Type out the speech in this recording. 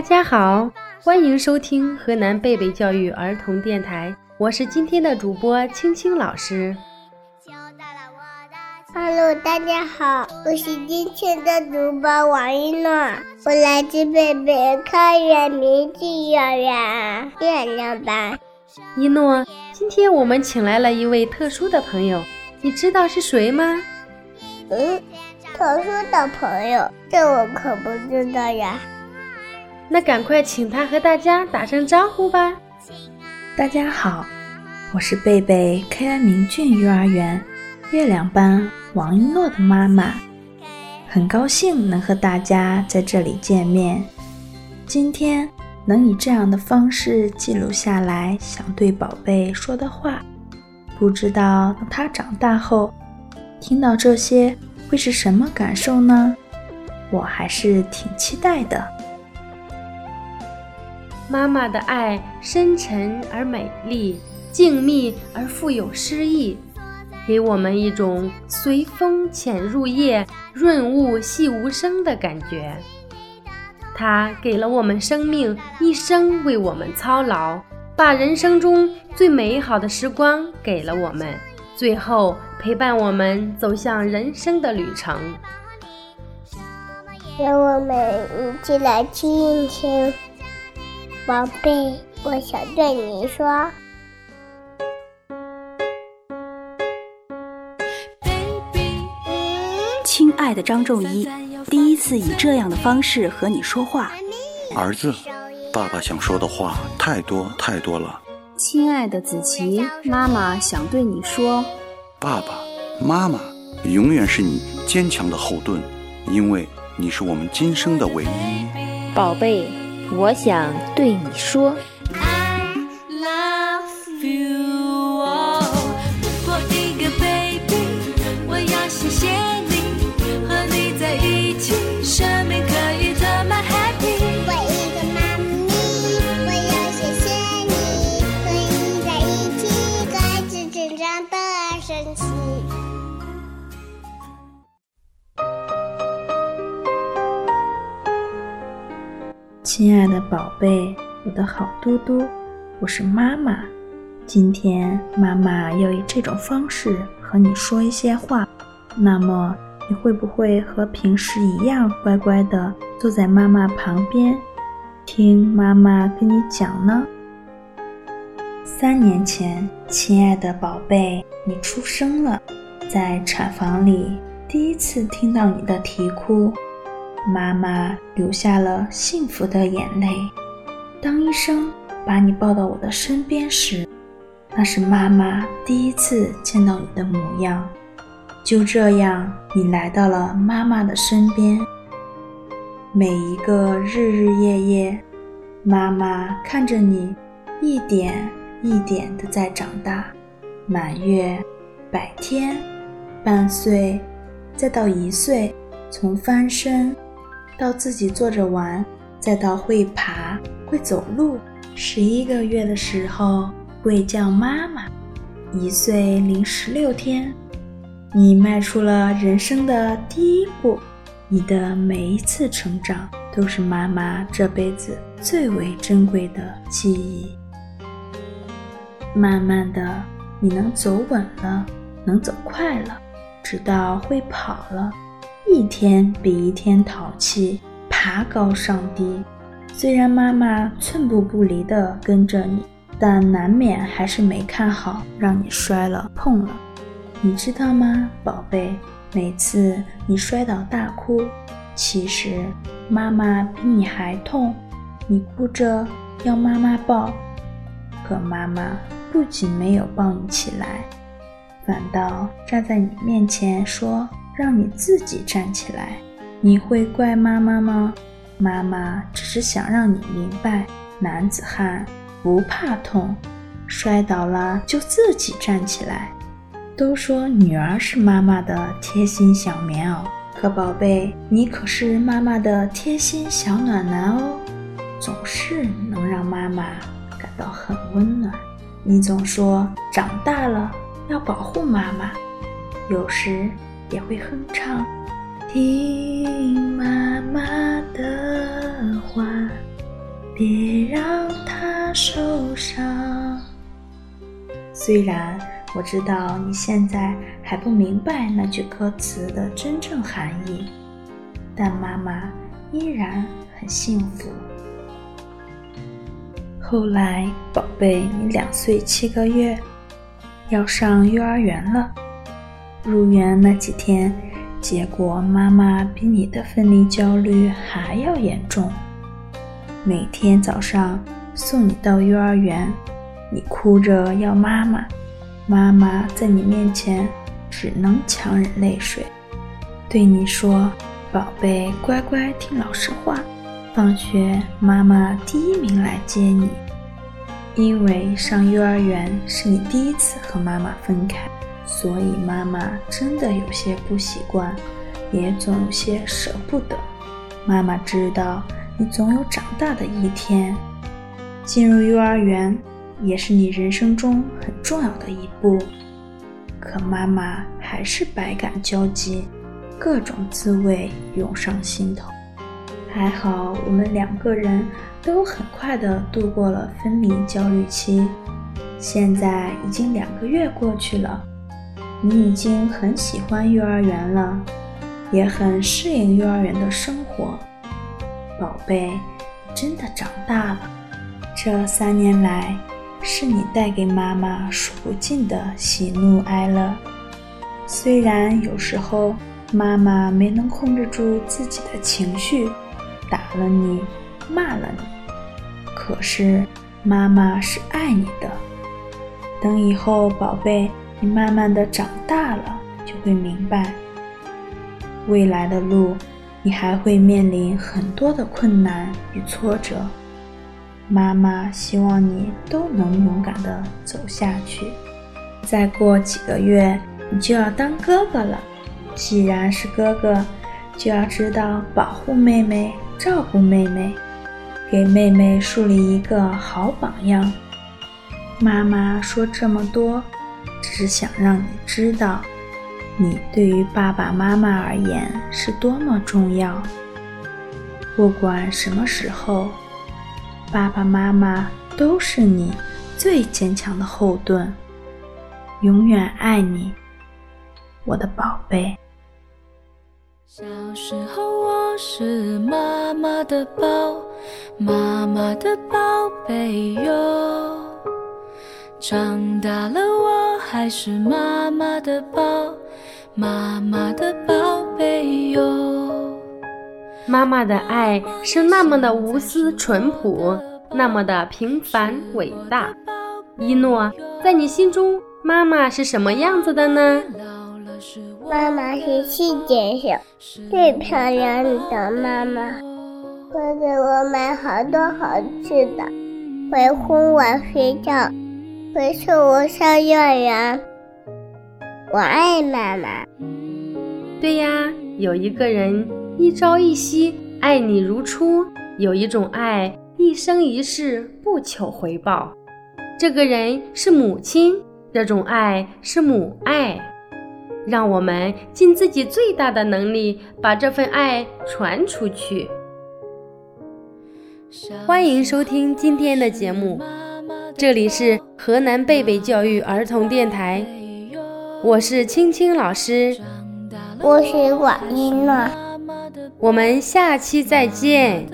家好，欢迎收听河南贝贝教育儿童电台，我是今天的主播青青老师。Hello，大家好，我是今天的主播王一诺，我来自贝贝开元明记幼儿园月亮班。一诺，今天我们请来了一位特殊的朋友，你知道是谁吗？嗯，特殊的朋友，这我可不知道呀。那赶快请他和大家打声招呼吧。大家好，我是贝贝开安明郡幼儿园月亮班王一诺的妈妈，很高兴能和大家在这里见面。今天能以这样的方式记录下来想对宝贝说的话，不知道等他长大后听到这些会是什么感受呢？我还是挺期待的。妈妈的爱深沉而美丽，静谧而富有诗意，给我们一种随风潜入夜，润物细无声的感觉。它给了我们生命，一生为我们操劳，把人生中最美好的时光给了我们，最后陪伴我们走向人生的旅程。让我们一起来听一听。宝贝，我想对你说，亲爱的张仲一，第一次以这样的方式和你说话。儿子，爸爸想说的话太多太多了。亲爱的子琪，妈妈想对你说，爸爸妈妈永远是你坚强的后盾，因为你是我们今生的唯一。宝贝。我想对你说。宝贝，我的好嘟嘟，我是妈妈。今天妈妈要以这种方式和你说一些话，那么你会不会和平时一样乖乖的坐在妈妈旁边，听妈妈跟你讲呢？三年前，亲爱的宝贝，你出生了，在产房里第一次听到你的啼哭。妈妈流下了幸福的眼泪。当医生把你抱到我的身边时，那是妈妈第一次见到你的模样。就这样，你来到了妈妈的身边。每一个日日夜夜，妈妈看着你一点一点的在长大，满月、百天、半岁，再到一岁，从翻身。到自己坐着玩，再到会爬会走路，十一个月的时候会叫妈妈，一岁零十六天，你迈出了人生的第一步。你的每一次成长都是妈妈这辈子最为珍贵的记忆。慢慢的，你能走稳了，能走快了，直到会跑了。一天比一天淘气，爬高上低。虽然妈妈寸步不离地跟着你，但难免还是没看好，让你摔了碰了。你知道吗，宝贝？每次你摔倒大哭，其实妈妈比你还痛。你哭着要妈妈抱，可妈妈不仅没有抱你起来，反倒站在你面前说。让你自己站起来，你会怪妈妈吗？妈妈只是想让你明白，男子汉不怕痛，摔倒了就自己站起来。都说女儿是妈妈的贴心小棉袄，可宝贝，你可是妈妈的贴心小暖男哦，总是能让妈妈感到很温暖。你总说长大了要保护妈妈，有时。也会哼唱，听妈妈的话，别让她受伤。虽然我知道你现在还不明白那句歌词的真正含义，但妈妈依然很幸福。后来，宝贝，你两岁七个月，要上幼儿园了。入园那几天，结果妈妈比你的分离焦虑还要严重。每天早上送你到幼儿园，你哭着要妈妈，妈妈在你面前只能强忍泪水，对你说：“宝贝，乖乖听老师话。”放学，妈妈第一名来接你，因为上幼儿园是你第一次和妈妈分开，所以妈妈真的有些不习惯，也总有些舍不得。妈妈知道你总有长大的一天，进入幼儿园也是你人生中很重要的一步，可妈妈还是百感交集，各种滋味涌上心头。还好，我们两个人都很快的度过了分离焦虑期。现在已经两个月过去了，你已经很喜欢幼儿园了，也很适应幼儿园的生活。宝贝，真的长大了。这三年来，是你带给妈妈数不尽的喜怒哀乐。虽然有时候妈妈没能控制住自己的情绪。打了你，骂了你，可是妈妈是爱你的。等以后，宝贝，你慢慢的长大了，就会明白，未来的路，你还会面临很多的困难与挫折。妈妈希望你都能勇敢的走下去。再过几个月，你就要当哥哥了。既然是哥哥，就要知道保护妹妹。照顾妹妹，给妹妹树立一个好榜样。妈妈说这么多，只想让你知道，你对于爸爸妈妈而言是多么重要。不管什么时候，爸爸妈妈都是你最坚强的后盾，永远爱你，我的宝贝。小时候我是妈妈的宝，妈妈的宝贝哟。长大了我还是妈妈的宝，妈妈的宝贝哟。妈妈的爱是那么的无私淳朴，那么的平凡伟大。一诺，在你心中，妈妈是什么样子的呢？妈妈是世界上最漂亮的妈妈，会给我买好多好吃的，会哄我睡觉，会送我上幼儿园。我爱妈妈。对呀，有一个人一朝一夕爱你如初，有一种爱一生一世不求回报。这个人是母亲，这种爱是母爱。让我们尽自己最大的能力，把这份爱传出去。欢迎收听今天的节目，这里是河南贝贝教育儿童电台，我是青青老师，我是婉一诺，我们下期再见。